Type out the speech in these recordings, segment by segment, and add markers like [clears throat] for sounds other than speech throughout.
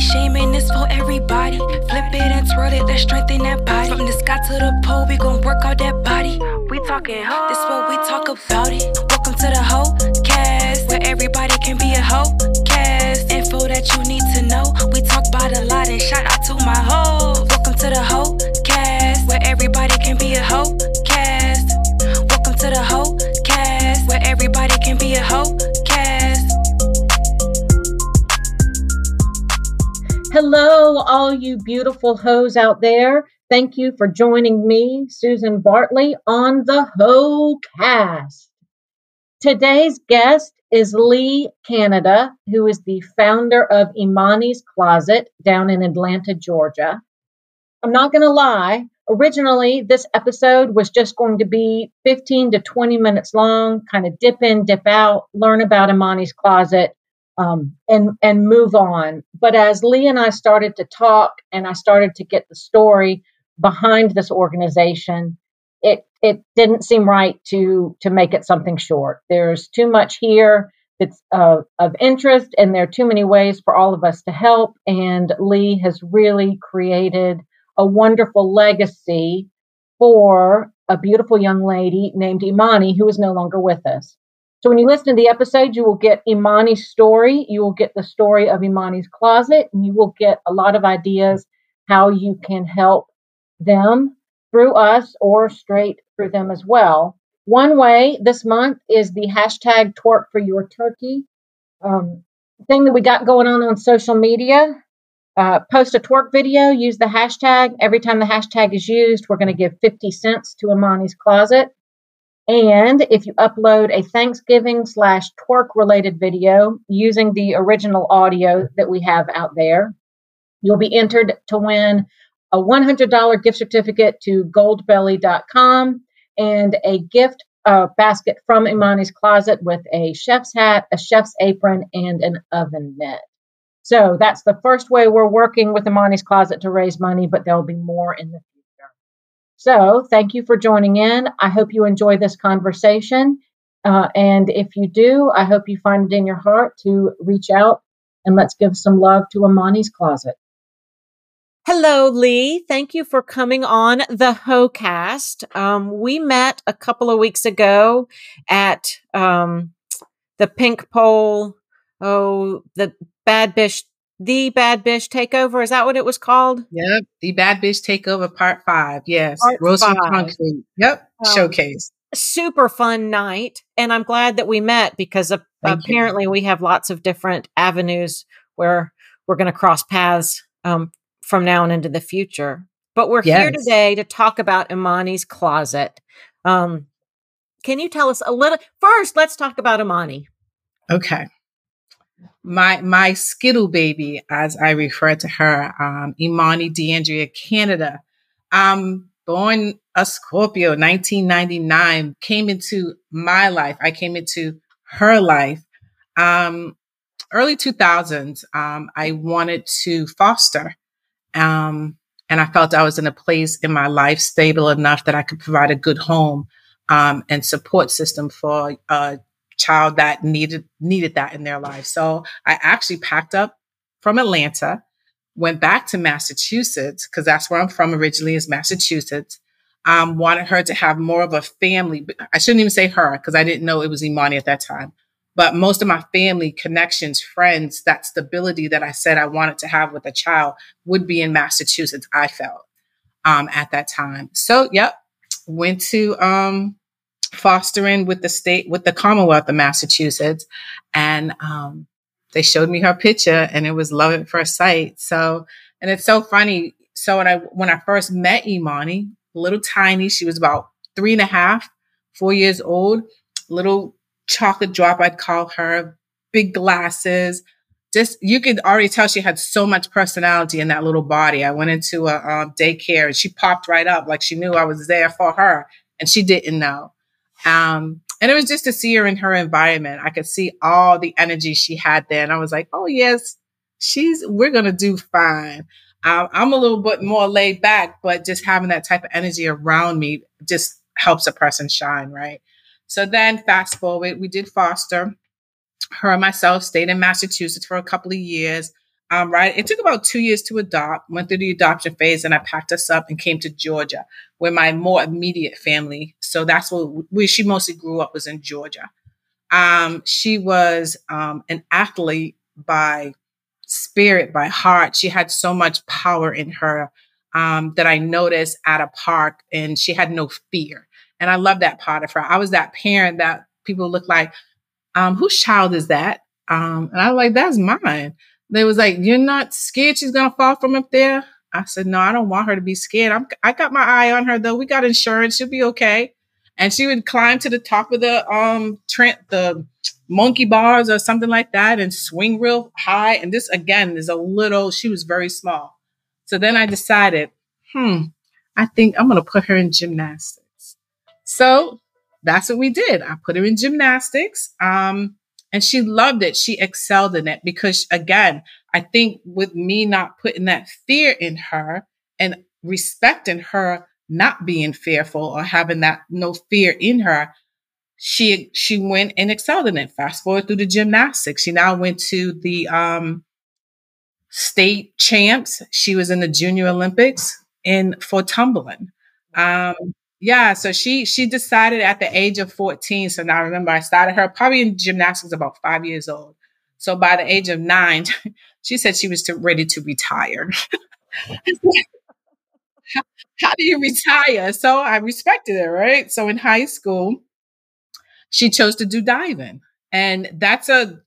shaming is for everybody. Flip it and twirl it, that strengthen that body. From the sky to the pole, we gon' work out that body. We talking hoe. This what we talk about it. Welcome to the hoe cast, where everybody can be a hoe cast. Info that you need to know. We talk about a lot and shout out to my hoe. Welcome to the hoe cast, where everybody can be a hoe cast. Welcome to the hoe cast, where everybody can be a hoe Hello, all you beautiful hoes out there. Thank you for joining me, Susan Bartley, on the Ho Cast. Today's guest is Leigh Canada, who is the founder of Emonie's Closet down in Atlanta, Georgia. I'm not going to lie, originally, this episode was just going to be 15 to 20 minutes long, kind of dip in, dip out, learn about Emonie's Closet, um, and and move on. But as Leigh and I started to talk, and I started to get the story behind this organization, it it didn't seem right to to make it something short. There's too much here that's uh, of interest, and there are too many ways for all of us to help. And Leigh has really created a wonderful legacy for a beautiful young lady named Emonie, who is no longer with us. So when you listen to the episode, you will get Emonie's story. You will get the story of Emonie's closet, and you will get a lot of ideas how you can help them through us or straight through them as well. One way this month is the hashtag twerk for your turkey um, thing that we got going on on social media. Uh, post a twerk video, use the hashtag. Every time the hashtag is used, we're going to give 50 cents to Emonie's Closet. And if you upload a Thanksgiving slash twerk related video using the original audio that we have out there, you'll be entered to win a $100 gift certificate to goldbelly.com and a gift uh, basket from Emonie's Closet with a chef's hat, a chef's apron, and an oven mitt. So that's the first way we're working with Emonie's Closet to raise money, but there'll be more in the. So thank you for joining in. I hope you enjoy this conversation. Uh, and if you do, I hope you find it in your heart to reach out and let's give some love to Emonie's Closet. Hello, Leigh. Thank you for coming on the HoCast. Um, we met a couple of weeks ago at um, the Pink Pole. Oh, the Bad Bitch, the Bad Bitch Takeover. Is that what it was called? Yep, the Bad Bitch Takeover Part Five. Yes, Part Rose five. Concrete. Yep, Um, showcase. super fun night and i'm glad that we met because ap- Thank you. apparently we have lots of different avenues where we're going to cross paths um, from now and into the future but we're here today to talk about emonie's closet um, can you tell us a little first let's talk about emonie Okay. My my Skittle baby, as I refer to her, um, Emonie DeAndrea Canada, um, born a Scorpio, 1999, came into my life. I came into her life. Um, early 2000s, um, I wanted to foster. Um, and I felt I was in a place in my life stable enough that I could provide a good home um, and support system for a child that needed needed that in their life. So I actually packed up from Atlanta, went back to Massachusetts because that's where I'm from originally is Massachusetts. Um, wanted her to have more of a family. I shouldn't even say her because I didn't know it was Emonie at that time. But most of my family connections, friends, that stability that I said I wanted to have with a child would be in Massachusetts. I felt um, at that time. So, yep, went to um, fostering with the state, with the Commonwealth of Massachusetts, and um, they showed me her picture, and it was love at first sight. So, and it's so funny. So when I when I first met Emonie, little tiny, she was about three and a half, four years old, little chocolate drop, I'd call her, big glasses. Just you could already tell she had so much personality in that little body. I went into a um, daycare and she popped right up like she knew I was there for her, and she didn't know. Um, and it was just to see her in her environment. I could see all the energy she had there, and I was like, "Oh yes, she's. We're gonna do fine." Um, I'm a little bit more laid back, but just having that type of energy around me just helps a person shine, right? So then, fast forward, we did foster. Her and myself stayed in Massachusetts for a couple of years. Um, right. It took about two years to adopt, went through the adoption phase, and I packed us up and came to Georgia, where my more immediate family. So that's where, where she mostly grew up was in Georgia. Um, she was um, an athlete by spirit, by heart. She had so much power in her um, that I noticed at a park, and she had no fear. And I love that part of her. I was that parent that people look like, um, whose child is that? Um, and I was like, that's mine. They was like, you're not scared she's gonna fall from up there. I said, no, I don't want her to be scared. I'm, I got my eye on her though. We got insurance. She'll be okay. And she would climb to the top of the um Trent the monkey bars or something like that and swing real high. And this again is a little. She was very small. So then I decided, hmm, I think I'm gonna put her in gymnastics. So that's what we did. I put her in gymnastics. Um, and she loved it. She excelled in it because again, I think with me not putting that fear in her and respecting her not being fearful or having that no fear in her, she she went and excelled in it. Fast forward through the gymnastics. She now went to the um, state champs. She was in the junior Olympics in for tumbling. Um, yeah, so she she decided at the age of 14. So now remember, I started her probably in gymnastics about five years old. So by the age of nine, [laughs] she said she was to, ready to retire. how, [laughs] how do you retire? So I respected it, right? So in high school, she chose to do diving. And that's a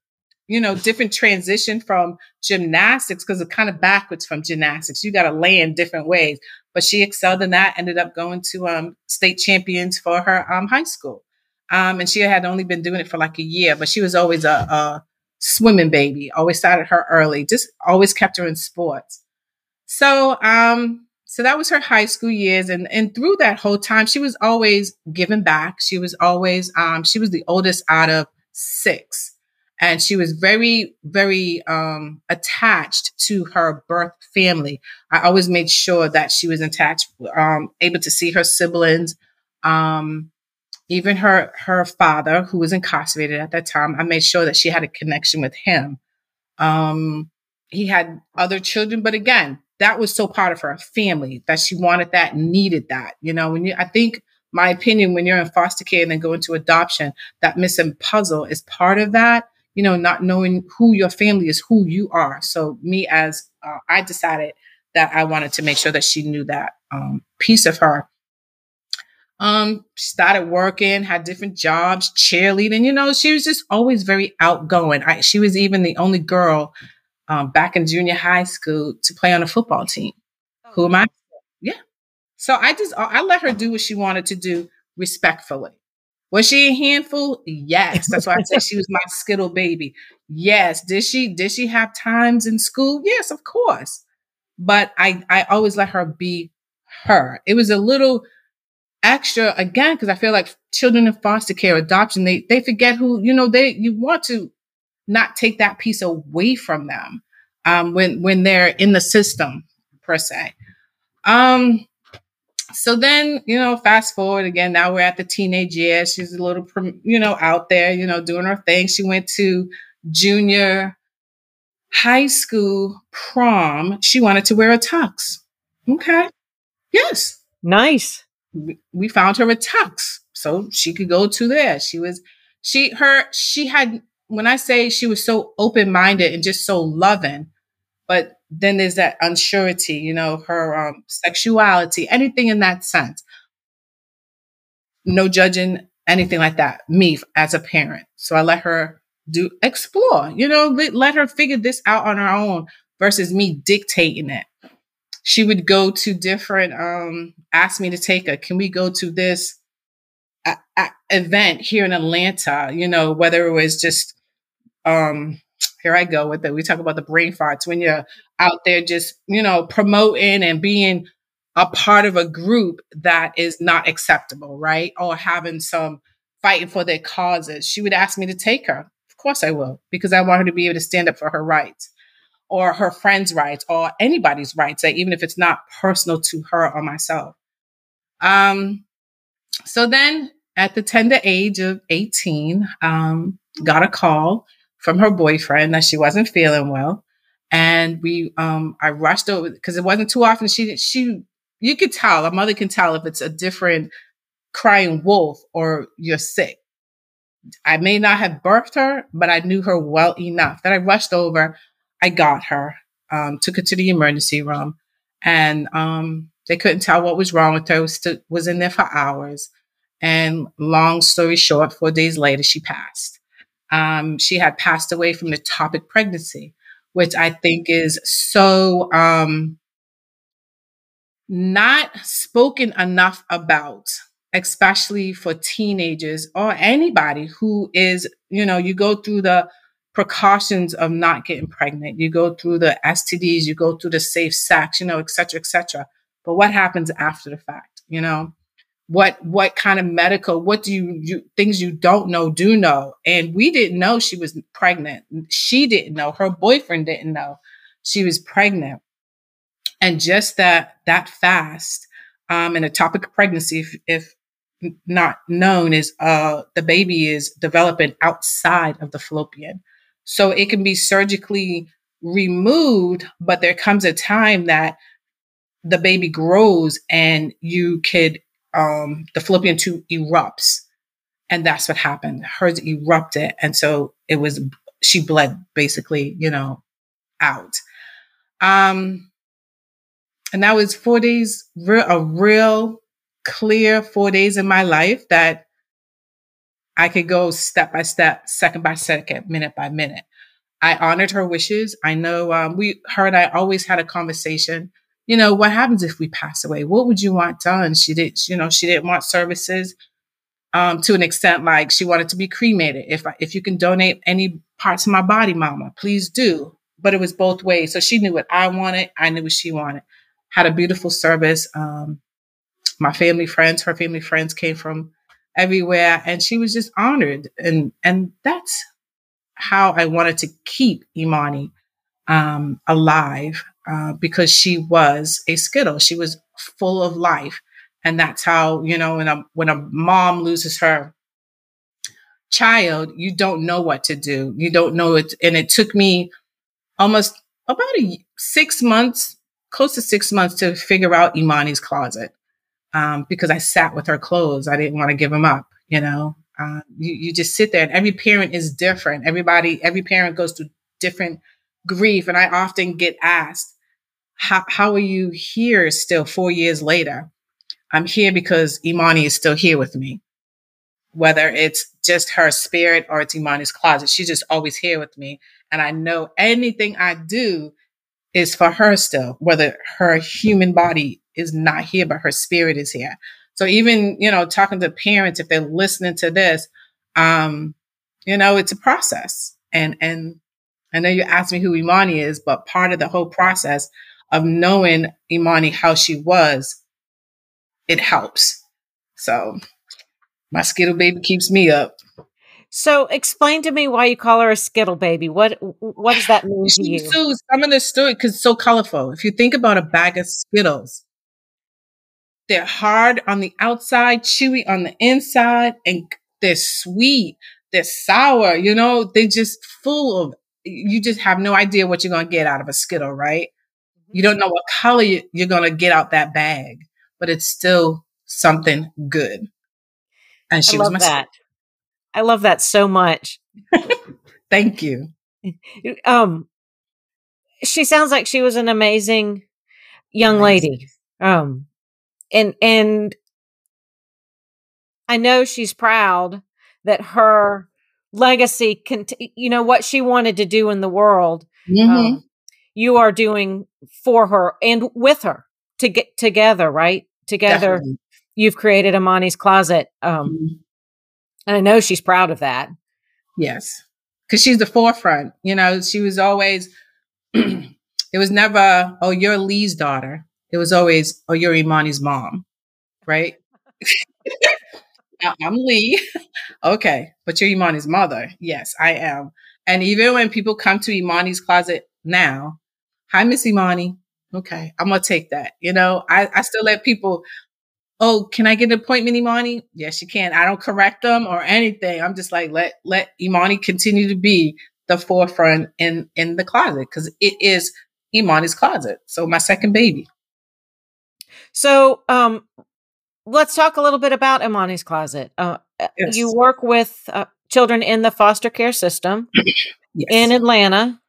you know, different transition from gymnastics because it's kind of backwards from gymnastics. You got to land different ways. But she excelled in that, ended up going to um, state champions for her um, high school. Um, and she had only been doing it for like a year, but she was always a, a swimming baby, always started her early, just always kept her in sports. So, um, so that was her high school years. And, and through that whole time, she was always giving back. She was always, um, she was the oldest out of six and she was very very um, attached to her birth family. I always made sure that she was attached um, able to see her siblings um, even her her father who was incarcerated at that time. I made sure that she had a connection with him. Um, he had other children but again that was so part of her family that she wanted that needed that you know? When you i think my opinion when you're in foster care and then go into adoption that missing puzzle is part of that you know, not knowing who your family is, who you are. So me as uh, I decided that I wanted to make sure that she knew that um, piece of her. Um, she started working, had different jobs, cheerleading. You know, she was just always very outgoing. I, she was even the only girl um, back in junior high school to play on a football team. Who am I? Yeah. So I just I let her do what she wanted to do respectfully. Was she a handful? Yes. That's why I said she was my skittle baby. Yes. Did she did she have times in school? Yes, of course. But I I always let her be her. It was a little extra again because I feel like children in foster care adoption they they forget who you know they you want to not take that piece away from them um, when when they're in the system per se. Um, so then, you know, fast forward again, now we're at the teenage years. She's a little, you know, out there, you know, doing her thing. She went to junior high school prom. She wanted to wear a tux. Okay. Yes. Nice. We found her a tux so she could go to there. She was, she, her, she had, when I say she was so open minded and just so loving, but then there's that unsurety, you know, her um, sexuality, anything in that sense. No judging anything like that. Me as a parent, so I let her do explore. You know, let, let her figure this out on her own versus me dictating it. She would go to different. um Ask me to take her. Can we go to this a, a event here in Atlanta? You know, whether it was just um here I go with it. We talk about the brain farts when you're out there just, you know, promoting and being a part of a group that is not acceptable, right? Or having some fighting for their causes. She would ask me to take her. Of course I will, because I want her to be able to stand up for her rights or her friends' rights or anybody's rights, even if it's not personal to her or myself. Um, so then at the tender age of 18, um, got a call from her boyfriend that she wasn't feeling well. and we um I rushed over because it wasn't too often she she you could tell a mother can tell if it's a different crying wolf or you're sick. I may not have birthed her, but I knew her well enough that I rushed over. I got her, um, took her to the emergency room, and um, they couldn't tell what was wrong with her. Was, was in there for hours. And long story short, four days later, she passed. Um, she had passed away from ectopic pregnancy which I think is so um, not spoken enough about, especially for teenagers or anybody who is, you know, you go through the precautions of not getting pregnant, you go through the STDs, you go through the safe sex, you know, et cetera, et cetera. But what happens after the fact, you know? What what kind of medical what do you, you things you don't know do know? And we didn't know she was pregnant. She didn't know. Her boyfriend didn't know she was pregnant. And just that that fast um and ectopic pregnancy if, if not known is uh the baby is developing outside of the fallopian. So it can be surgically removed but there comes a time that the baby grows and you could um, the fallopian tube erupts. And that's what happened. Hers erupted. And so it was, she bled basically, you know, out. Um, and that was four days, real, a real clear four days in my life that I could go step by step, second by second, minute by minute. I honored her wishes. I know um, we, her and I always had a conversation you know, what happens if we pass away? What would you want done? She did, you know, she didn't want services um, to an extent like she wanted to be cremated. If if you can donate any parts of my body, mama, please do. But it was both ways. So she knew what I wanted. I knew what she wanted. Had a beautiful service. Um, my family friends, her family friends came from everywhere and she was just honored. And, and that's how I wanted to keep Emonie, um, alive uh, because she was a skittle. She was full of life. And that's how, you know, when a, when a mom loses her child, you don't know what to do. You don't know it. And it took me almost about a six months, close to six months to figure out Emonie's closet. Um, because I sat with her clothes. I didn't want to give them up, you know. Uh, you, you just sit there and every parent is different. Everybody, every parent goes through different grief. And I often get asked, how, how are you here still four years later? I'm here because Emonie is still here with me. Whether it's just her spirit or it's Emonie's closet, she's just always here with me. And I know anything I do is for her still, whether her human body is not here, but her spirit is here. So even, you know, talking to parents, if they're listening to this, um, you know, it's a process. And, and I know you asked me who Emonie is, but part of the whole process of knowing Emonie how she was, it helps. So my Skittle baby keeps me up. So explain to me why you call her a Skittle baby. What what does that [laughs] mean to you? So some of the story because it's so colorful. If you think about a bag of Skittles, they're hard on the outside, chewy on the inside, and they're sweet. They're sour. You know, they're just full of. You just have no idea what you're gonna get out of a Skittle, right? You don't know what color you're going to get out that bag, but it's still something good. And she I love was my that. I love that so much. [laughs] Thank you. [laughs] Um, she sounds like she was an amazing young lady. Um, and and I know she's proud that her legacy, cont- you know, what she wanted to do in the world. Mm-hmm. Um, you are doing for her and with her to get together, right? Together, Definitely. you've created Emonie's closet. Um, mm-hmm. and I know she's proud of that. Yes. Cause she's the forefront, you know, she was always, [clears throat] it was never, oh, you're Leigh's daughter. It was always, oh, you're Emonie's mom, right? [laughs] I'm Leigh. [laughs] okay. But you're Emonie's mother. Yes, I am. And even when people come to Emonie's closet now, Hi, Miss Emonie. Okay, I'm gonna take that. You know, I, I still let people, oh, can I get an appointment, Emonie? Yes, you can. I don't correct them or anything. I'm just like, let let Emonie continue to be the forefront in in the closet because it is Emonie's closet. So my second baby. So um, let's talk a little bit about Emonie's closet. Uh, uh yes. You work with uh, children in the foster care system [clears throat] yes. in Atlanta.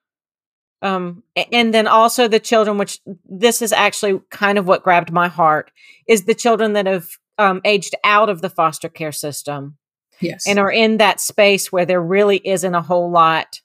Um, and then also the children, which this is actually kind of what grabbed my heart, is the children that have um, aged out of the foster care system. Yes. And are in that space where there really isn't a whole lot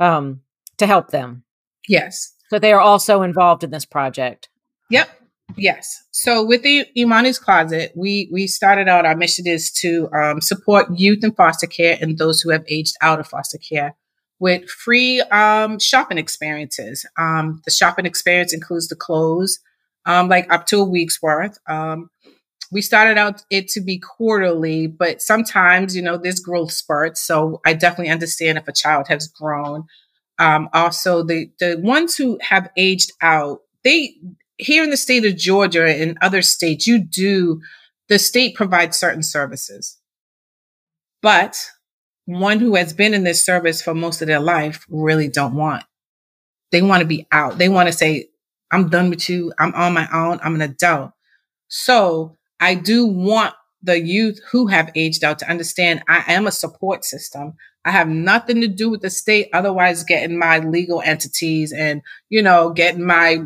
um, to help them. Yes. So they are also involved in this project. Yep. Yes. So with the Emonie's Closet, we we started out our mission is to um, support youth in foster care and those who have aged out of foster care with free um, shopping experiences. Um, the shopping experience includes the clothes, um, like up to a week's worth. Um, we started out it to be quarterly, but sometimes, you know, there's growth spurts. So I definitely understand if a child has grown. Um, also, the the ones who have aged out, they here in the state of Georgia and other states, you do the state provides certain services, but one who has been in this service for most of their life really don't want. They want to be out. They want to say, I'm done with you. I'm on my own. I'm an adult. So I do want the youth who have aged out to understand I am a support system. I have nothing to do with the state, otherwise getting my legal entities and, you know, getting my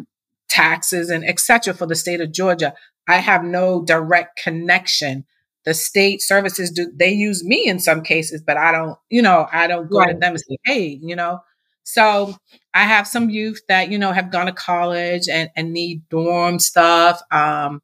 taxes and etc. for the state of Georgia. I have no direct connection the state services do they use me in some cases but i don't you know i don't go right. to them and say hey you know so i have some youth that you know have gone to college and, and need dorm stuff um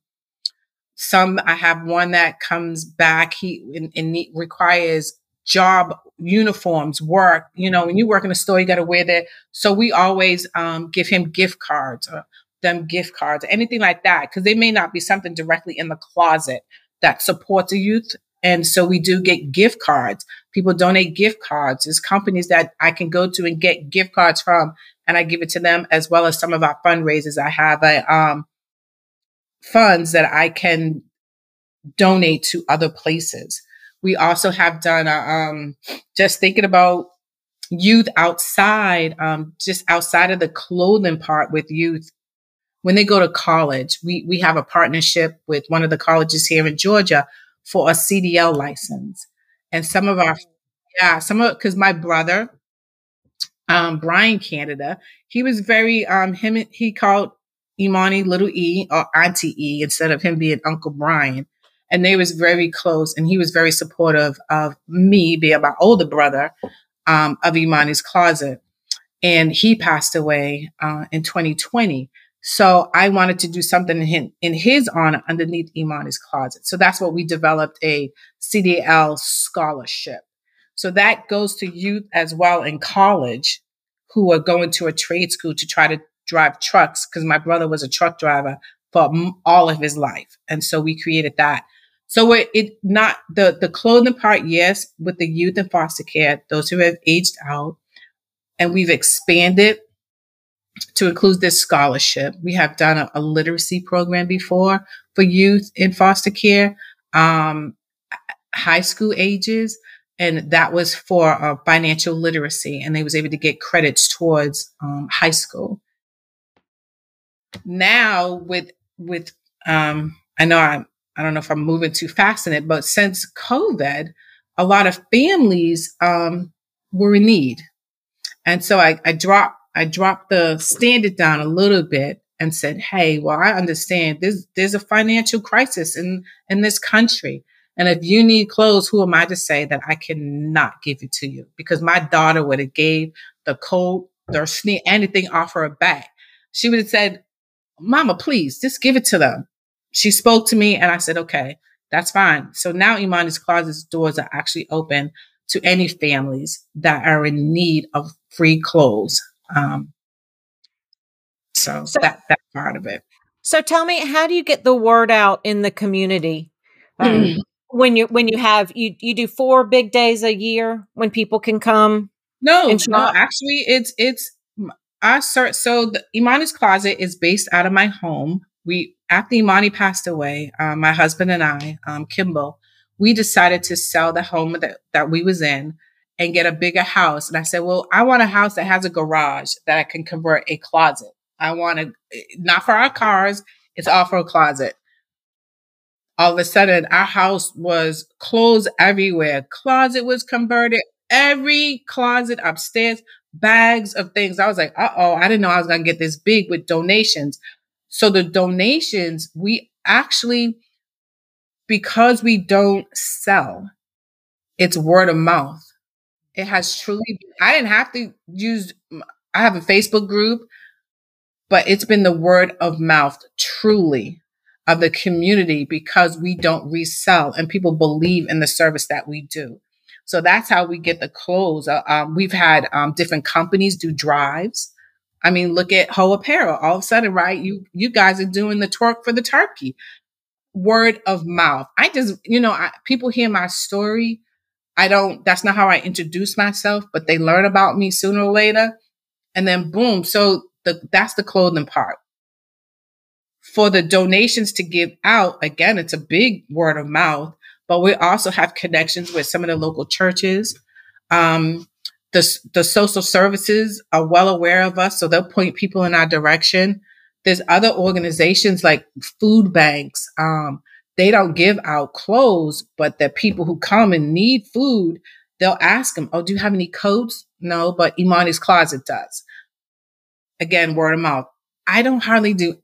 some i have one that comes back he and, and requires job uniforms work you know when you work in a store you got to wear that so we always um, give him gift cards or them gift cards anything like that because they may not be something directly in the closet that supports a youth. And so we do get gift cards. People donate gift cards. There's companies that I can go to and get gift cards from, and I give it to them as well as some of our fundraisers. I have a, um, funds that I can donate to other places. We also have done a, um, just thinking about youth outside, um, just outside of the clothing part with youth when they go to college, we, we have a partnership with one of the colleges here in Georgia for a CDL license. And some of our, yeah, some of, cause my brother, um, Brian Canada, he was very, um, him, he called Emonie little E or Auntie E instead of him being Uncle Brian. And they was very close and he was very supportive of me being my older brother, um, of Emonie's closet. And he passed away, uh, in 2020. So I wanted to do something in in his honor underneath Emonie's closet. So that's what we developed a CDL scholarship. So that goes to youth as well in college who are going to a trade school to try to drive trucks because my brother was a truck driver for all of his life. And so we created that. So it, it not the, the clothing part, yes, with the youth and foster care, those who have aged out and we've expanded to include this scholarship. We have done a, a literacy program before for youth in foster care, um, high school ages, and that was for uh, financial literacy, and they was able to get credits towards um, high school. Now with with um, I know I'm I don't know if I'm moving too fast in it, but since COVID, a lot of families um, were in need, and so I, I dropped I dropped the standard down a little bit and said, Hey, well, I understand there's, there's a financial crisis in, in this country. And if you need clothes, who am I to say that I cannot give it to you? Because my daughter would have gave the coat, the sneak, anything off her back. She would have said, Mama, please just give it to them. She spoke to me and I said, okay, that's fine. So now Emonie's Closet's doors are actually open to any families that are in need of free clothes. Um, so, so that that part of it. So tell me, how do you get the word out in the community? Um, when you when you have you you do four big days a year when people can come no no actually it's it's I start so the Emonie's closet is based out of my home. We after Emonie passed away, uh, my husband and I, um, Kimball, we decided to sell the home that, that we was in and get a bigger house. And I said, well, I want a house that has a garage that I can convert a closet. I want to, not for our cars, it's all for a closet. All of a sudden, our house was clothes everywhere. Closet was converted. Every closet upstairs, bags of things. I was like, uh oh, I didn't know I was going to get this big with donations. So the donations, we actually, because we don't sell, it's word of mouth. It has truly, I didn't have to use, I have a Facebook group, but it's been the word of mouth truly of the community because we don't resell and people believe in the service that we do. So that's how we get the clothes. Uh, um, we've had um, different companies do drives. I mean, look at Heaux Apparel. All of a sudden, right? You you guys are doing the twerk for the turkey. Word of mouth. I just, you know, I, people hear my story. I don't. That's not how I introduce myself, but they learn about me sooner or later, and then boom. So the that's the clothing part. For the donations to give out, again, it's a big word of mouth but we also have connections with some of the local churches. Um, the, the social services are well aware of us, so they'll point people in our direction. There's other organizations like food banks. Um, they don't give out clothes, but the people who come and need food, they'll ask them, Oh, do you have any coats? No, but Emonie's Closet does. Again, word of mouth. I don't hardly do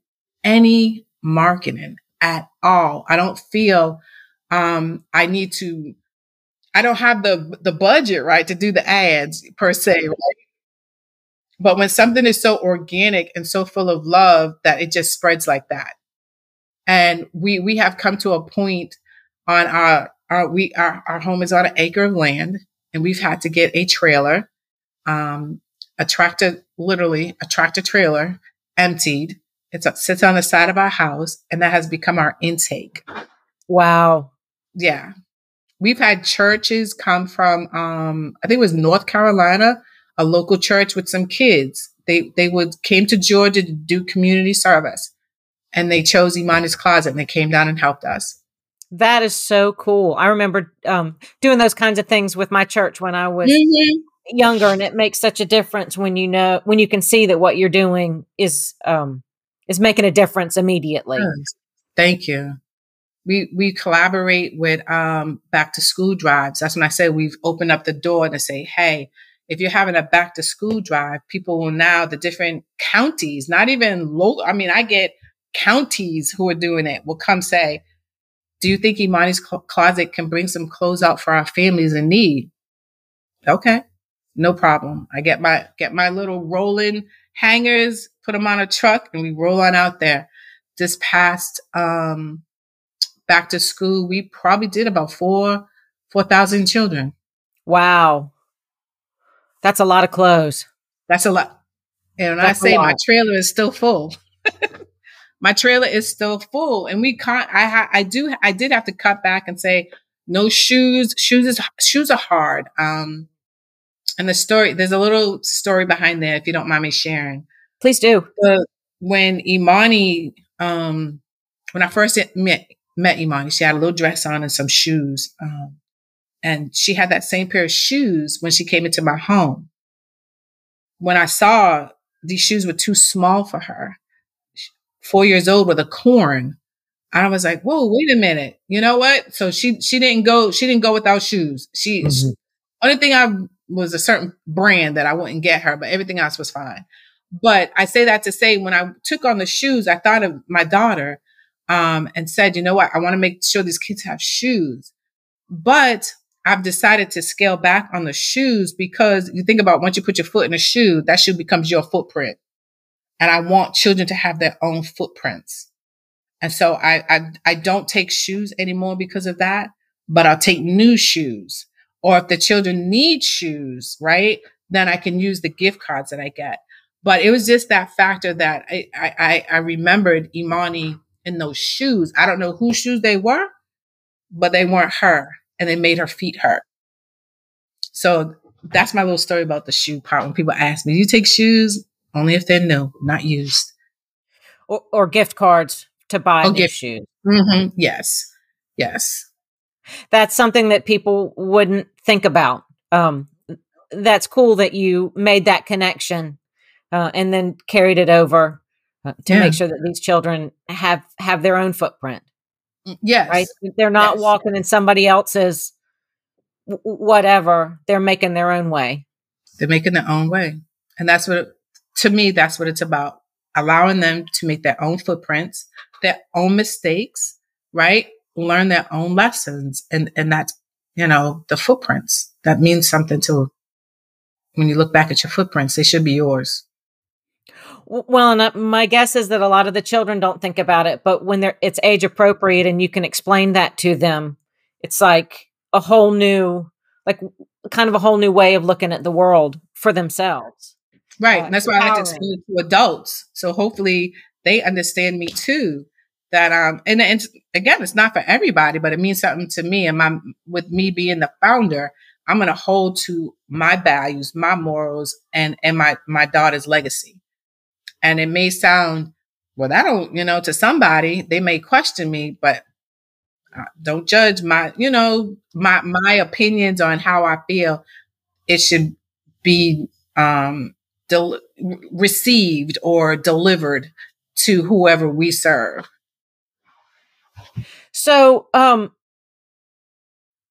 any marketing at all. I don't feel um, I need to, I don't have the, the budget, right, to do the ads per se, right? But when something is so organic and so full of love that it just spreads like that. And we, we have come to a point on our, our, we, our, our home is on an acre of land and we've had to get a trailer, um, a tractor, literally a tractor trailer emptied. It sits on the side of our house and that has become our intake. Wow yeah. We've had churches come from, um, I think it was North Carolina, a local church with some kids. They, they would came to Georgia to do community service and they chose Emonie's Closet and they came down and helped us. That is so cool. I remember um, doing those kinds of things with my church when I was mm-hmm. younger, and it makes such a difference when you know when you can see that what you're doing is um, is making a difference immediately. Thank you we we collaborate with um, back to school drives. That's when I say we've opened up the door to say, hey, if you're having a back to school drive, people will now the different counties, not even local. I mean, I get counties who are doing it will come say, "Do you think Emonie's closet can bring some clothes out for our families in need?" Okay, no problem. I get my get my little rolling hangers, put them on a truck, and we roll on out there. This past um, back to school, we probably did about four, 4,000 children. Wow. That's a lot of clothes. That's a lot. And I say my trailer is still full. [laughs] my trailer is still full and we can't, I, ha, I do, I did have to cut back and say, no shoes. Shoes is, shoes are hard. Um, and the story, there's a little story behind there if you don't mind me sharing. Please do. when Emonie, um, when I first met met Emonie. She had a little dress on and some shoes. Um, and she had that same pair of shoes when she came into my home. When I saw these shoes were too small for her, four years old with a corn, I was like, whoa, wait a minute. You know what? So she, she didn't go, she didn't go without shoes. She, mm-hmm. she only thing I was a certain brand that I wouldn't get her, but everything else was fine. But I say that to say when I took on the shoes, I thought of my daughter um, and said, you know what, I want to make sure these kids have shoes. But I've decided to scale back on the shoes because you think about once you put your foot in a shoe, that shoe becomes your footprint. And I want children to have their own footprints. And so I, I, I don't take shoes anymore because of that, but I'll take new shoes. Or if the children need shoes, right? Then I can use the gift cards that I get. But it was just that factor that I, I, I remembered Emonie in those shoes. I don't know whose shoes they were, but they weren't her and they made her feet hurt. So that's my little story about the shoe part. When people ask me, do you take shoes? Only if they're new, not used. Or, or gift cards to buy new gift- shoes. Mm-hmm. Yes. Yes. That's something that people wouldn't think about. Um, that's cool that you made that connection uh, and then carried it over uh, to Yeah. make sure that these children have have their own footprint. Yes. Right? They're not Yes. walking in somebody else's w- whatever. They're making their own way. They're making their own way. And that's what, to me, that's what it's about. Allowing them to make their own footprints, their own mistakes, right? Learn their own lessons. And, and that's, you know, the footprints that means something to when you look back at your footprints, they should be yours. Well, and uh, my guess is that a lot of the children don't think about it, but when they're it's age appropriate and you can explain that to them, it's like a whole new, like kind of a whole new way of looking at the world for themselves. Right. Uh, and that's why I like to explain to adults. So hopefully they understand me too. That um and, and again, it's not for everybody, but it means something to me. And my with me being the founder, I'm gonna hold to my values, my morals, and and my my daughter's legacy. And it may sound well, that don't you know to somebody they may question me, but uh, don't judge my you know my my opinions on how I feel. It should be um del- received or delivered to whoever we serve. So, um,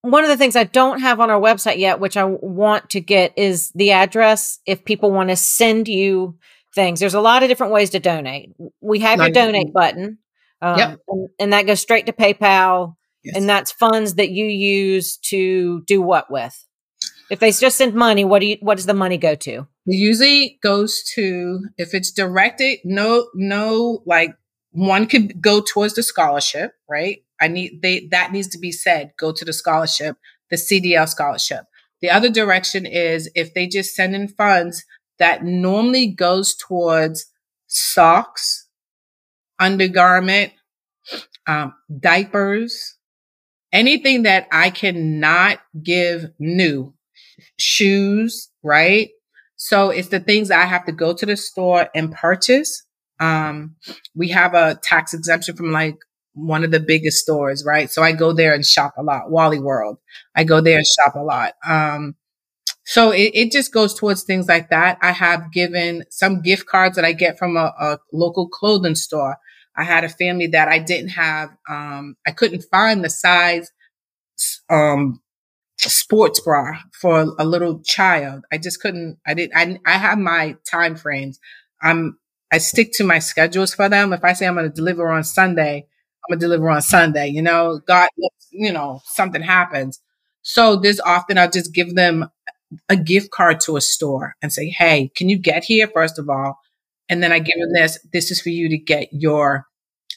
one of the things I don't have on our website yet, which I want to get, is the address if people want to send you things. There's a lot of different ways to donate. We have your donate button, um, Yep. and, and that goes straight to PayPal, Yes. and that's funds that you use to do what with. If they just send money, what do you? What does the money go to? It usually goes to if it's directed, no, no, like one could go towards the scholarship, right? I need they that needs to be said. Go to the scholarship, the CDL scholarship. The other direction is if they just send in funds that normally goes towards socks, undergarment, um, diapers, anything that I cannot give new, shoes, right? So it's the things I have to go to the store and purchase. Um, we have a tax exemption from like one of the biggest stores, right? So I go there and shop a lot. Wally World. I go there and shop a lot. Um, so it, it just goes towards things like that. I have given some gift cards that I get from a, a local clothing store. I had a family that I didn't have, um, I couldn't find the size, um, sports bra for a little child. I just couldn't, I did, I, I have my time frames. I'm, I stick to my schedules for them. If I say I'm going to deliver on Sunday, I'm going to deliver on Sunday, you know, God, you know, something happens. So this often I'll just give them a gift card to a store and say, Hey, can you get here? First of all. And then I give them this, this is for you to get your,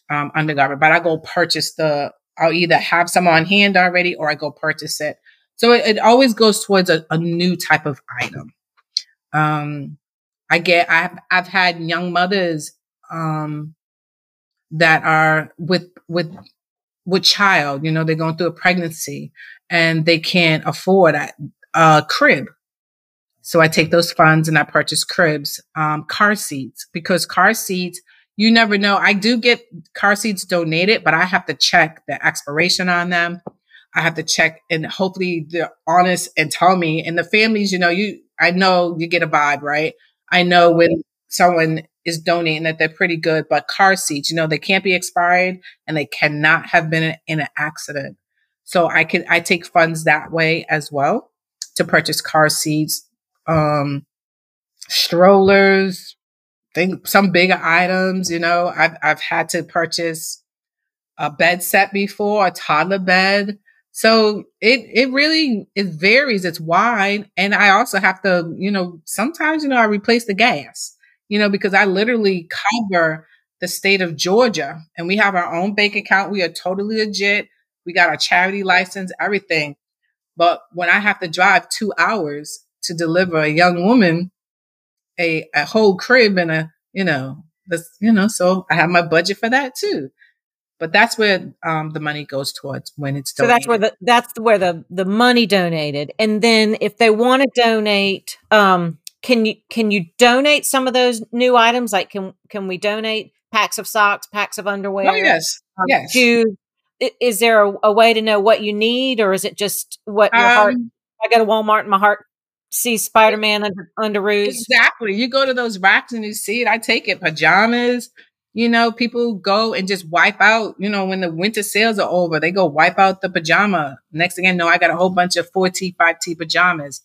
um, undergarment, but I go purchase the, I'll either have some on hand already or I go purchase it. So it, it always goes towards a, a new type of item. Um, I get, I've, I've had young mothers, um, that are with, with, with child, you know, they're going through a pregnancy and they can't afford a, a crib. So I take those funds and I purchase cribs, um, car seats because car seats, you never know. I do get car seats donated, but I have to check the expiration on them. I have to check and hopefully they're honest and tell me. And the families, you know, you, I know you get a vibe, right? I know when someone is donating that they're pretty good, but car seats, you know, they can't be expired and they cannot have been in an accident. So I can, I take funds that way as well to purchase car seats, um, strollers, think some bigger items, you know, I've, I've had to purchase a bed set before, a toddler bed. So it, it really, it varies. It's wide. And I also have to, you know, sometimes, you know, I replace the gas, you know, because I literally cover the state of Georgia and we have our own bank account. We are totally legit. We got our charity license, everything. But when I have to drive two hours to deliver a young woman a, a whole crib and a, you know, this, you know, so I have my budget for that too. But that's where um, the money goes towards when it's So that's where the that's where the the money donated, and then if they want to donate, um, can you can you donate some of those new items? Like can can we donate packs of socks, packs of underwear, Oh yes, um, yes. shoes? Is there a, a way to know what you need, or is it just what your heart? Um, I go to Walmart and my heart see Spider Man under underoos. Exactly. You go to those racks and you see it. I take it pajamas. You know, people go and just wipe out. You know, when the winter sales are over, they go wipe out the pajama. Next thing I know, I got a whole bunch of four T, five T pajamas.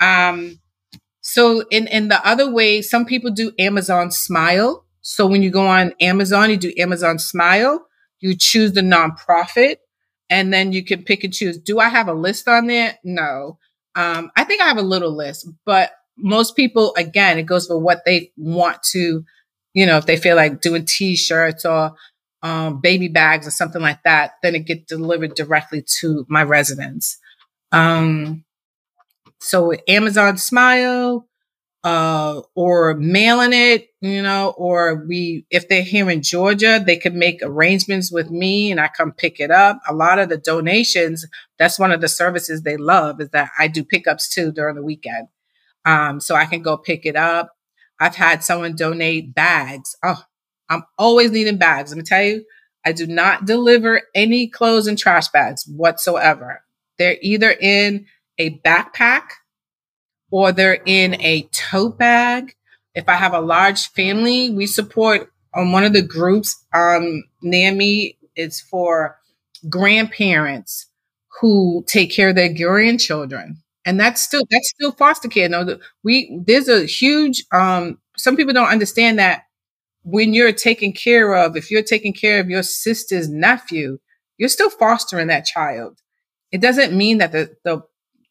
Um, so in in the other way, some people do Amazon Smile. So when you go on Amazon, you do Amazon Smile. You choose the nonprofit, and then you can pick and choose. Do I have a list on there? No. Um, I think I have a little list, but most people, again, it goes for what they want to, you know, if they feel like doing t-shirts or um, baby bags or something like that, then it gets delivered directly to my residence. Um, so Amazon Smile, uh, or mailing it, you know, or we, if they're here in Georgia, they could make arrangements with me and I come pick it up. A lot of the donations, that's one of the services they love is that I do pickups too during the weekend. Um, so I can go pick it up. I've had someone donate bags. Oh, I'm always needing bags. Let me tell you, I do not deliver any clothes and trash bags whatsoever. They're either in a backpack or they're in a tote bag. If I have a large family, we support on one of the groups um, near me. It's for grandparents who take care of their grandchildren, and that's still that's still foster care. No, we there's a huge. Um, some people don't understand that when you're taking care of, if you're taking care of your sister's nephew, you're still fostering that child. It doesn't mean that the the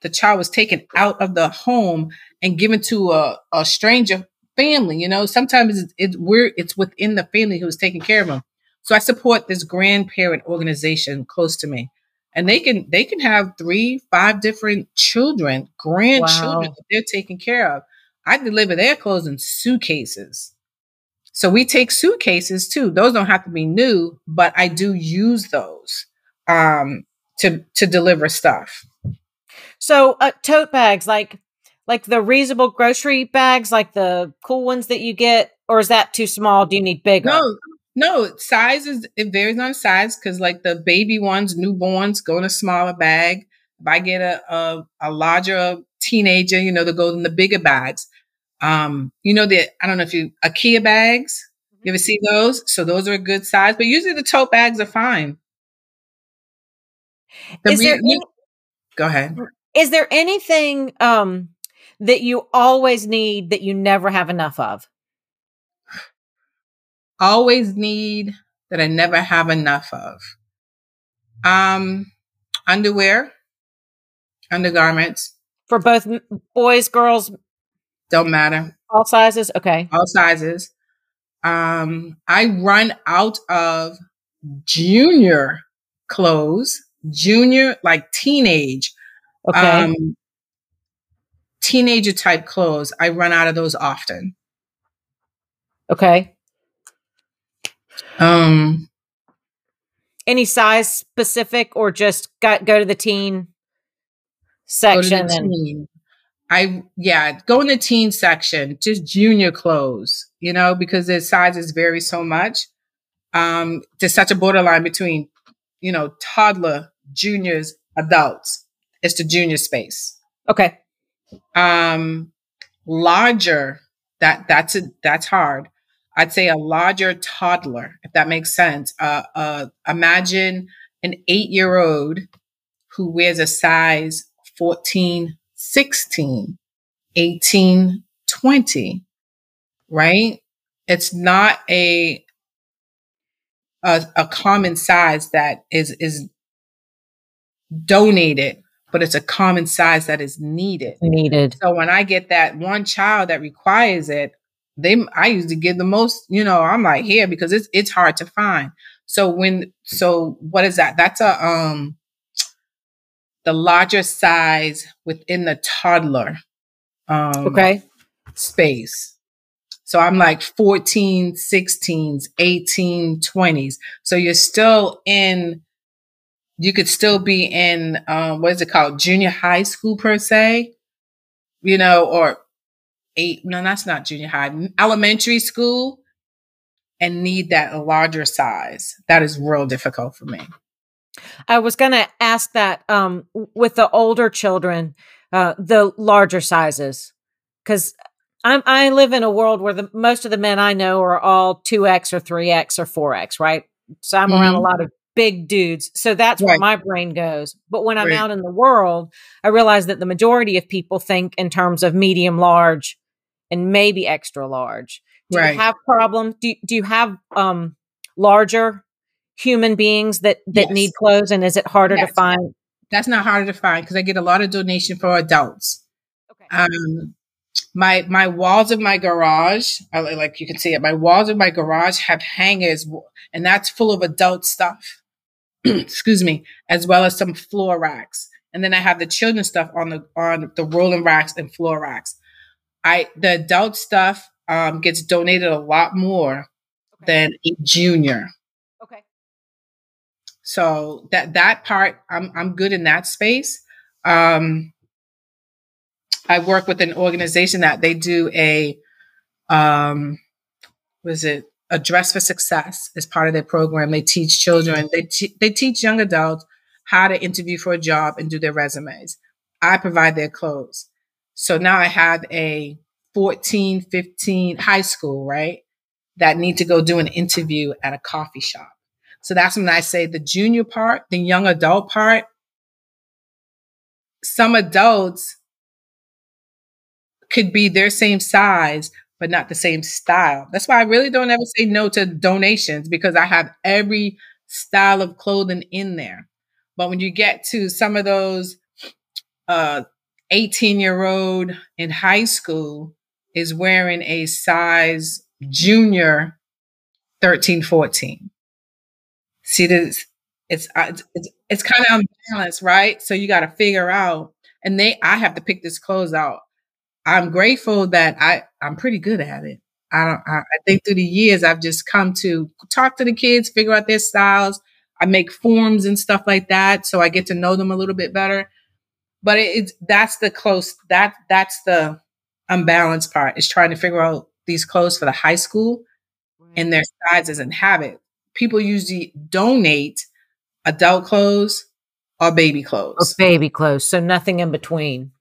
the child was taken out of the home and given to a, a stranger family. You know, sometimes it's, it, we're, it's within the family who's taking care of them. So I support this grandparent organization close to me. And they can they can have three, five different children, grandchildren wow. that they're taking care of. I deliver their clothes in suitcases. So we take suitcases too. Those don't have to be new, but I do use those um, to to deliver stuff. So uh, tote bags, like like the reasonable grocery bags, like the cool ones that you get, or is that too small? Do you need bigger? No, no. Size is it varies on size because like the baby ones, newborns go in a smaller bag. If I get a a, a larger teenager, you know, they go in the bigger bags. Um, you know the I don't know if you IKEA bags. You ever see those? So those are a good size, but usually the tote bags are fine. The is re- there any- go ahead. Is there anything um, that you always need that you never have enough of? Always need that I never have enough of. Um, underwear, undergarments for both boys, girls. Don't matter. All sizes. Okay. All sizes. Um, I run out of junior clothes, junior like teenage Okay. Um, teenager type clothes, I run out of those often. Okay. Um, any size specific or just got, go to the teen section the teen. I yeah, go in the teen section, just junior clothes, you know, because their sizes vary so much. Um, there's such a borderline between, you know, toddler, juniors, adults. It's the junior space. Okay. Um, larger. That that's a, that's hard. I'd say a larger toddler, if that makes sense. Uh, uh, imagine an eight year old who wears a size 14, 16, 18, 20, right? It's not a, a, a common size that is, is donated but it's a common size that is needed. Needed. So when I get that one child that requires it, they I usually give the most, you know, I'm like here because it's it's hard to find. So when so what is that? That's a um the larger size within the toddler um okay space. So I'm like 14, 16s, 18, 20s. So you're still in you could still be in um, what is it called junior high school per se you know or eight no that's not junior high elementary school and need that larger size that is real difficult for me i was going to ask that um, with the older children uh, the larger sizes because I'm I live in a world where the most of the men I know are all two X or three X or four X, right? So I'm mm-hmm. around a mm-hmm. lot of big dudes. So that's right. where my brain goes. But when I'm right. out in the world, I realize that the majority of people think in terms of medium, large, and maybe extra large. Do right. you have problems? Do, do you have um, larger human beings that, that yes. need clothes? And is it harder yes. to find? That's not harder to find because I get a lot of donation for adults. Okay. Um, my my walls of my garage, like you can see it, my walls of my garage have hangers, and that's full of adult stuff. [clears throat] excuse me, as well as some floor racks. And then I have the children's stuff on the on the rolling racks and floor racks. I the adult stuff um, gets donated a lot more okay. than a junior. Okay. So that that part, I'm I'm good in that space. Um, I work with an organization that they do a um, was it a dress for success as part of their program. They teach children, they, te- they teach young adults how to interview for a job and do their resumes. I provide their clothes. So now I have a 14, 15 high school, right? That need to go do an interview at a coffee shop. So that's when I say the junior part, the young adult part. Some adults could be their same size, but not the same style. That's why I really don't ever say no to donations because I have every style of clothing in there. But when you get to some of those uh 18 year old in high school is wearing a size junior 13 14 see this it's it's, it's kind of unbalanced right so you got to figure out and they i have to pick this clothes out I'm grateful that I, I'm pretty good at it. I don't, I, I think through the years, I've just come to talk to the kids, figure out their styles. I make forms and stuff like that. So I get to know them a little bit better. But it, it's, that's the close, that, that's the unbalanced part is trying to figure out these clothes for the high school and their sizes and habit. People usually donate adult clothes or baby clothes. Or baby clothes. So nothing in between.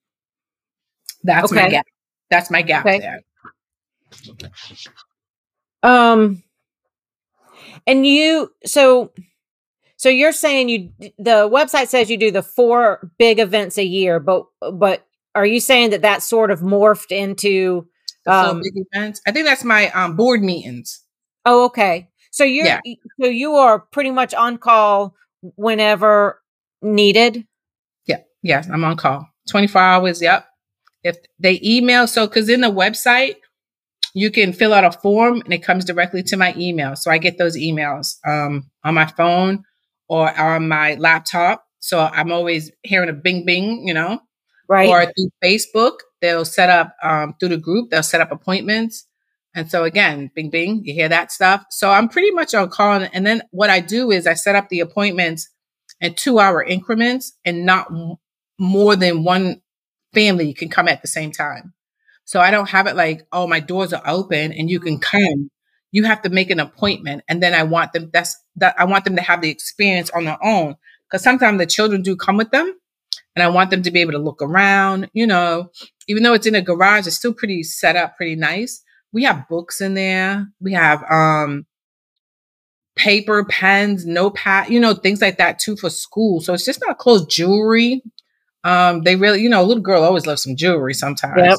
That's okay. my gap. That's my gap okay. there. Um, and you, so, so you're saying you, the website says you do the four big events a year, but, but are you saying that that sort of morphed into, um, big events? I think that's my um, board meetings. Oh, okay. So you're, yeah. so you are pretty much on call whenever needed. Yeah. Yes. I'm on call 24 hours. Yep if they email, so because in the website, you can fill out a form and it comes directly to my email. So I get those emails um, on my phone or on my laptop. So I'm always hearing a bing bing, you know, right? Or through Facebook, they'll set up um, through the group, they'll set up appointments. And so again, bing bing, you hear that stuff. So I'm pretty much on call. And then what I do is I set up the appointments in two hour increments and not more than one family can come at the same time. So I don't have it like, oh, my doors are open and you can come. You have to make an appointment. And then I want them, that's that I want them to have the experience on their own. Cause sometimes the children do come with them and I want them to be able to look around, you know, even though it's in a garage, it's still pretty set up, pretty nice. We have books in there. We have, um, paper, pens, notepad, you know, things like that too for school. So it's just not clothes, jewelry. Um, they really, you know, a little girl always loves some jewelry sometimes. Yep.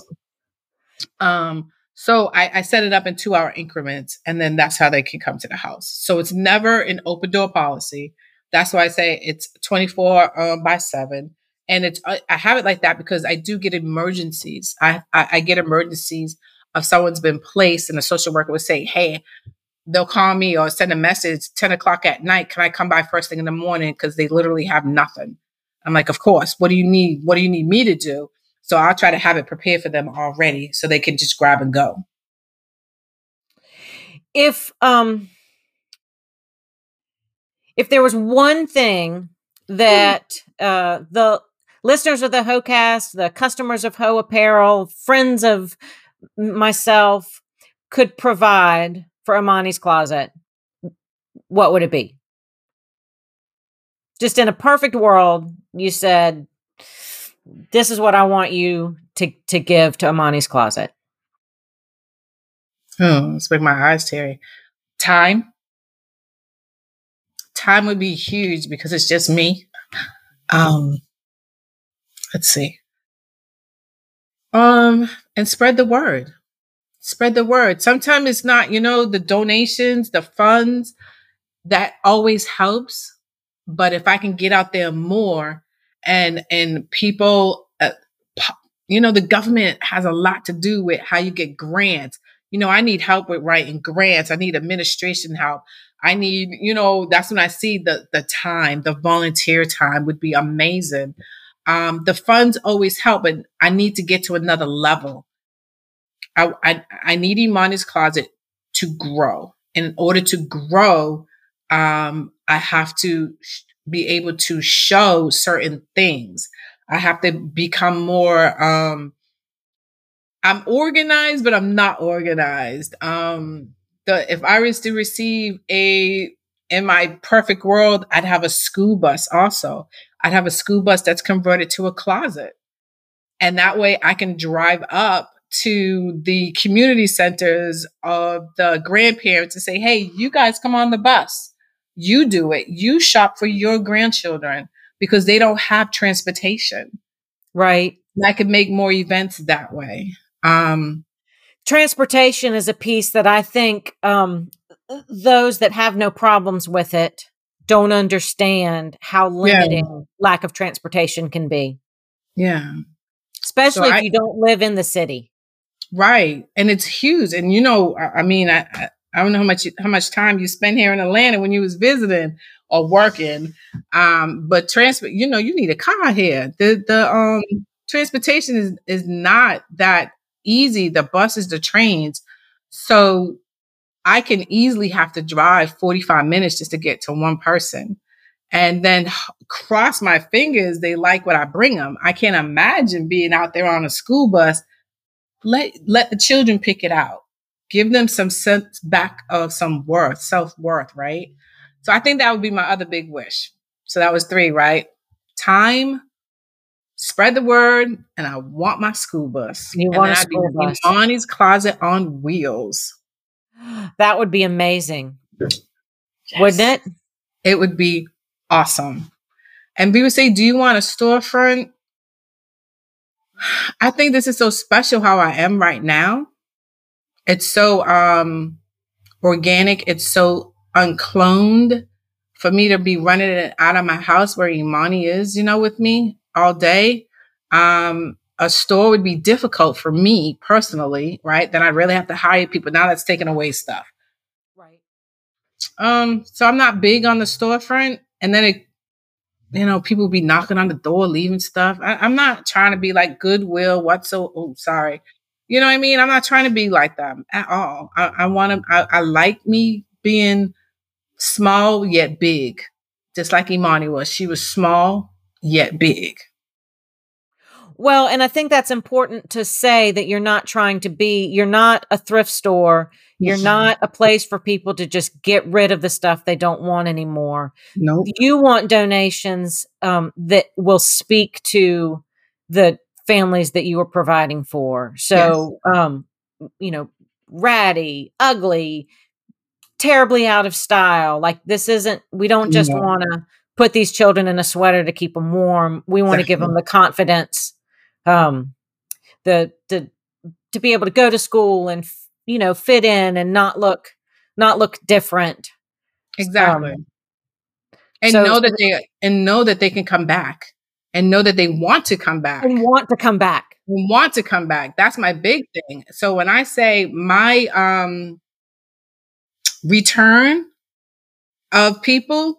Um, so I, I set it up in two hour increments and then that's how they can come to the house. So it's never an open door policy. That's why I say it's 24 uh, by seven. And it's, I have it like that because I do get emergencies. I, I, I get emergencies of someone's been placed and a social worker would say, Hey, they'll call me or send a message 10 o'clock at night. Can I come by first thing in the morning? Cause they literally have nothing. I'm like, of course. What do you need? What do you need me to do? So I'll try to have it prepared for them already so they can just grab and go. If um if there was one thing that uh the listeners of the HoCast, the customers of Heaux Apparel, friends of myself could provide for Emonie's closet, what would it be? Just in a perfect world, you said this is what I want you to to give to Emonie's closet? Oh, let's make my eyes teary. Time. Time would be huge because it's just me. Um, let's see. Um, and spread the word. Spread the word. Sometimes it's not, you know, the donations, the funds that always helps. But if I can get out there more and, and people, uh, you know, the government has a lot to do with how you get grants. You know, I need help with writing grants. I need administration help. I need, you know, that's when I see the the time, the volunteer time would be amazing. Um, the funds always help, but I need to get to another level. I, I, I need Emonie's closet to grow. In order to grow, um, I have to be able to show certain things. I have to become more, um, I'm organized, but I'm not organized. Um, the, if I was to receive a, in my perfect world, I'd have a school bus also. I'd have a school bus that's converted to a closet. And that way I can drive up to the community centers of the grandparents and say, Hey, you guys come on the bus. You do it. You shop for your grandchildren because they don't have transportation. Right. And I could make more events that way. Um, transportation is a piece that I think um, those that have no problems with it don't understand how limiting yeah. lack of transportation can be. Yeah. Especially so if I, you don't live in the city. Right. And it's huge. And you know, I, I mean, I, I don't know how much how much time you spent here in Atlanta when you was visiting or working. Um, but transport, you know, you need a car here. The the um transportation is is not that easy. The buses, the trains. So I can easily have to drive 45 minutes just to get to one person. And then cross my fingers, they like what I bring them. I can't imagine being out there on a school bus. Let let the children pick it out give them some sense back of some worth, self worth, right? So I think that would be my other big wish. So that was three, right? Time, spread the word, and I want my school bus. You and want a school bus? Emonie's closet on wheels. [gasps] That would be amazing, yes. wouldn't it? It would be awesome. And people say, "Do you want a storefront?" [sighs] I think this is so special how I am right now it's so um organic. It's so uncloned for me to be running it out of my house where Emonie is, you know, with me all day. Um, a store would be difficult for me personally, right? Then I'd really have to hire people. Now that's taking away stuff. Right. Um, so I'm not big on the storefront. And then it, you know, people be knocking on the door, leaving stuff. I, am not trying to be like Goodwill, what's so, oh, sorry. You know what I mean? I'm not trying to be like them at all. I, I want to, I, I like me being small yet big, just like Emonie was. She was small yet big. Well, and I think that's important to say that you're not trying to be, you're not a thrift store. You're not a place for people to just get rid of the stuff they don't want anymore. No, nope. You want donations um, that will speak to the families that you were providing for. So, yes. um, you know, ratty, ugly, terribly out of style. Like this isn't, we don't just yeah. want to put these children in a sweater to keep them warm. We want to give them the confidence, um, the, the, to be able to go to school and, you know, fit in and not look, not look different. Exactly. Um, and so, know that they, and know that they can come back and know that they want to come back. And want to come back. And want to come back. That's my big thing. So when i say my um return of people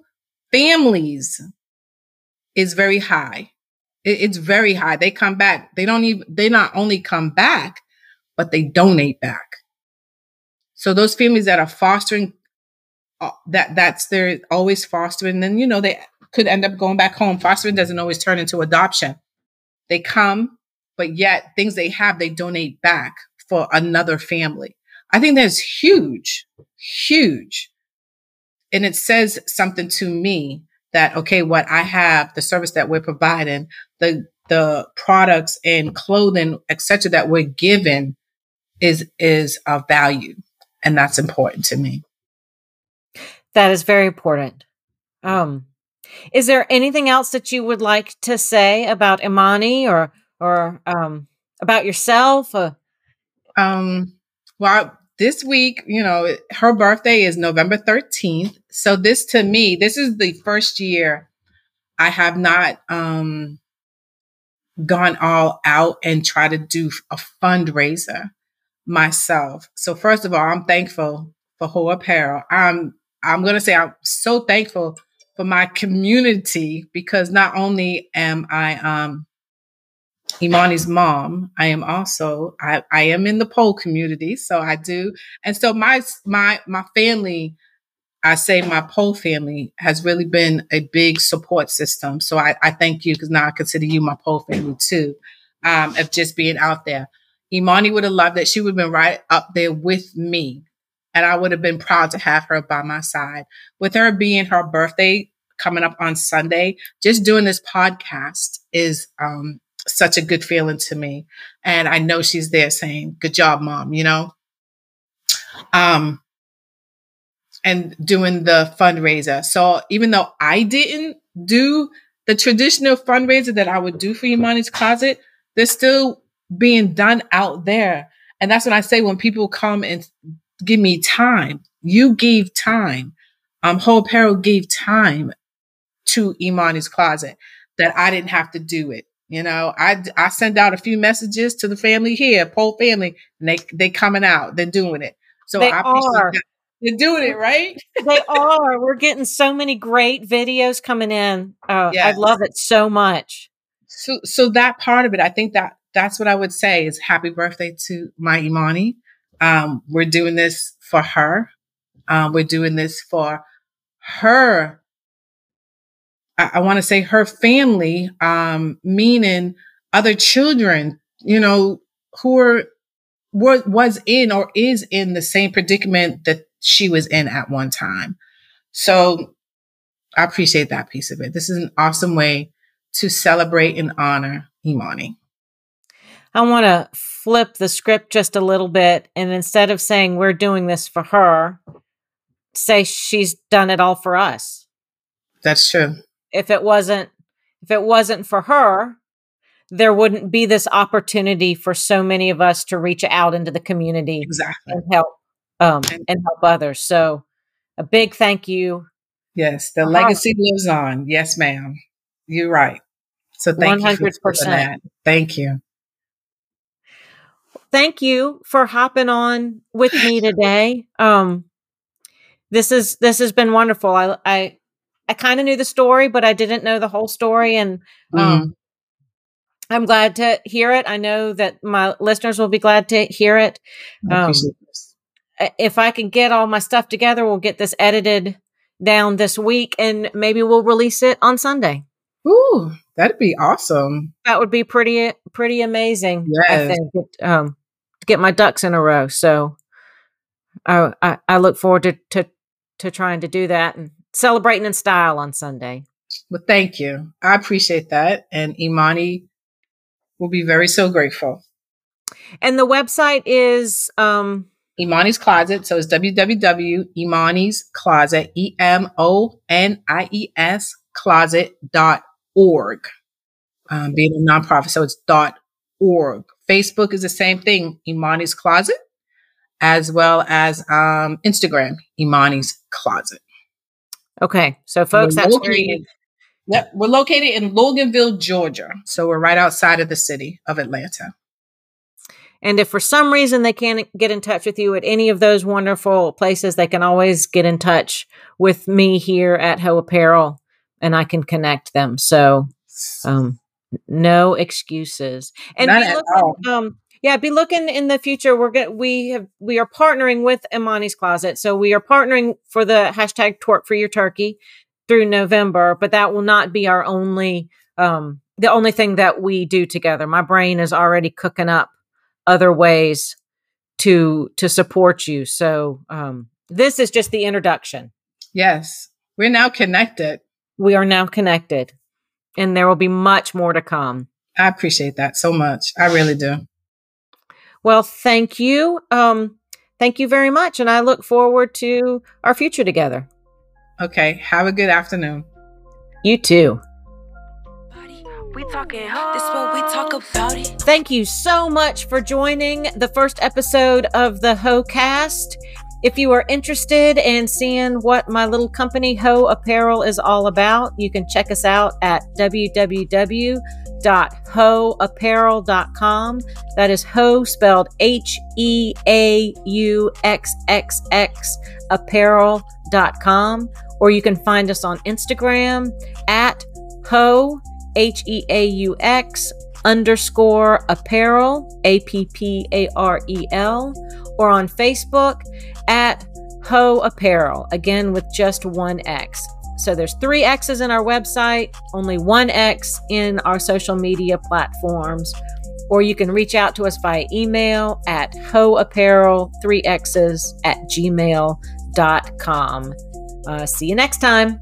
families is very high. It, it's very high. They come back. They don't even they not only come back but they donate back. So those families that are fostering uh, that that's they're always fostering then you know they could end up going back home. Fostering doesn't always turn into adoption. They come, but yet things they have, they donate back for another family. I think that's huge, huge. And it says something to me that, okay, what I have, the service that we're providing, the the products and clothing, etc., that we're given is is of value, and that's important to me. That is very important. Um, is there anything else that you would like to say about Emonie or or um, about yourself? Or- um, well, this week, you know, her birthday is November 13th. So this to me, this is the first year I have not um gone all out and try to do a fundraiser myself. So first of all, I'm thankful for Heaux Apparel. I'm I'm gonna say I'm so thankful for my community because not only am I um Emonie's mom, I am also I, I am in the pole community, so I do, and so my my my family I say my pole family has really been a big support system. So I, I thank you because now I consider you my pole family too, um, of just being out there. Emonie would have loved that She would have been right up there with me. And I would have been proud to have her by my side. With her being her birthday coming up on Sunday, just doing this podcast is um, such a good feeling to me. And I know she's there saying, Good job, mom, you know? Um, and doing the fundraiser. So even though I didn't do the traditional fundraiser that I would do for Emonie's Closet, they're still being done out there. And that's when I say when people come and give me time, you gave time. Um, Heaux Apparel gave time to Emonie's Closet that I didn't have to do it. You know, I, I send out a few messages to the family here, pole family, and they, they coming out, they're doing it. So they I are. That. You're doing it right. they are. We're getting so many great videos coming in. Oh, yes. I love it so much. So, so that part of it, I think that that's what I would say is happy birthday to my Emonie. Um, we're doing this for her. Um, we're doing this for her. I, I want to say her family, um, meaning other children, you know, who are was in or is in the same predicament that she was in at one time. So I appreciate that piece of it. This is an awesome way to celebrate and honor Emonie. I want to flip the script just a little bit and instead of saying we're doing this for her, say she's done it all for us. That's true. If it wasn't if it wasn't for her, there wouldn't be this opportunity for so many of us to reach out into the community exactly. and help um, and help others. So a big thank you. Yes, the legacy lives on. Yes, ma'am. You're right. So thank 100%. you for that. Thank you. Thank you for hopping on with me [laughs] today. Um, this is this has been wonderful. I I I kind of knew the story, but I didn't know the whole story, and um, mm. I'm glad to hear it. I know that my listeners will be glad to hear it. Um, if I can get all my stuff together, we'll get this edited down this week and maybe we'll release it on Sunday. Ooh, that'd be awesome. That would be pretty pretty amazing. Yes. I think um, to get my ducks in a row. So I, I, I look forward to, to to trying to do that and celebrating in style on Sunday. Well, thank you. I appreciate that, and Emonie will be very so grateful. And the website is um Emonie's Closet. So it's www.emonie's closet, E M O N I E S closet.org. Um, being a nonprofit, so it's dot org. Facebook is the same thing, Emonie's Closet, as well as um, Instagram, Emonie's Closet. Okay, so folks, we're that's located, Yep, we're located in Loganville, Georgia, so we're right outside of the city of Atlanta. And if for some reason they can't get in touch with you at any of those wonderful places, they can always get in touch with me here at Heaux Apparel and I can connect them. So, um, no excuses. And at all. Um, yeah, be looking in the future. We're get we have we are partnering with Emonie's Closet, so we are partnering for the hashtag Twerk for Your Turkey through November. But that will not be our only um the only thing that we do together. My brain is already cooking up other ways to to support you. So um, this is just the introduction. Yes, we're now connected. We are now connected, and there will be much more to come. I appreciate that so much. I really do. Well, thank you. Um, thank you very much. And I look forward to our future together. Okay. Have a good afternoon. You too. We talking this what we talk about it. Thank you so much for joining the first episode of the Ho Cast. If you are interested in seeing what my little company Heaux Apparel is all about, you can check us out at www.hoapparel.com. That is Heaux spelled H E A U X X X apparel.com. Or you can find us on Instagram at Ho H E A U X underscore apparel, A P P A R E L, or on Facebook at Heaux Apparel, again with just one X. So there's three X's in our website, only one X in our social media platforms. Or you can reach out to us via email at hoapparel, three X's at gmail.com. Uh, see you next time.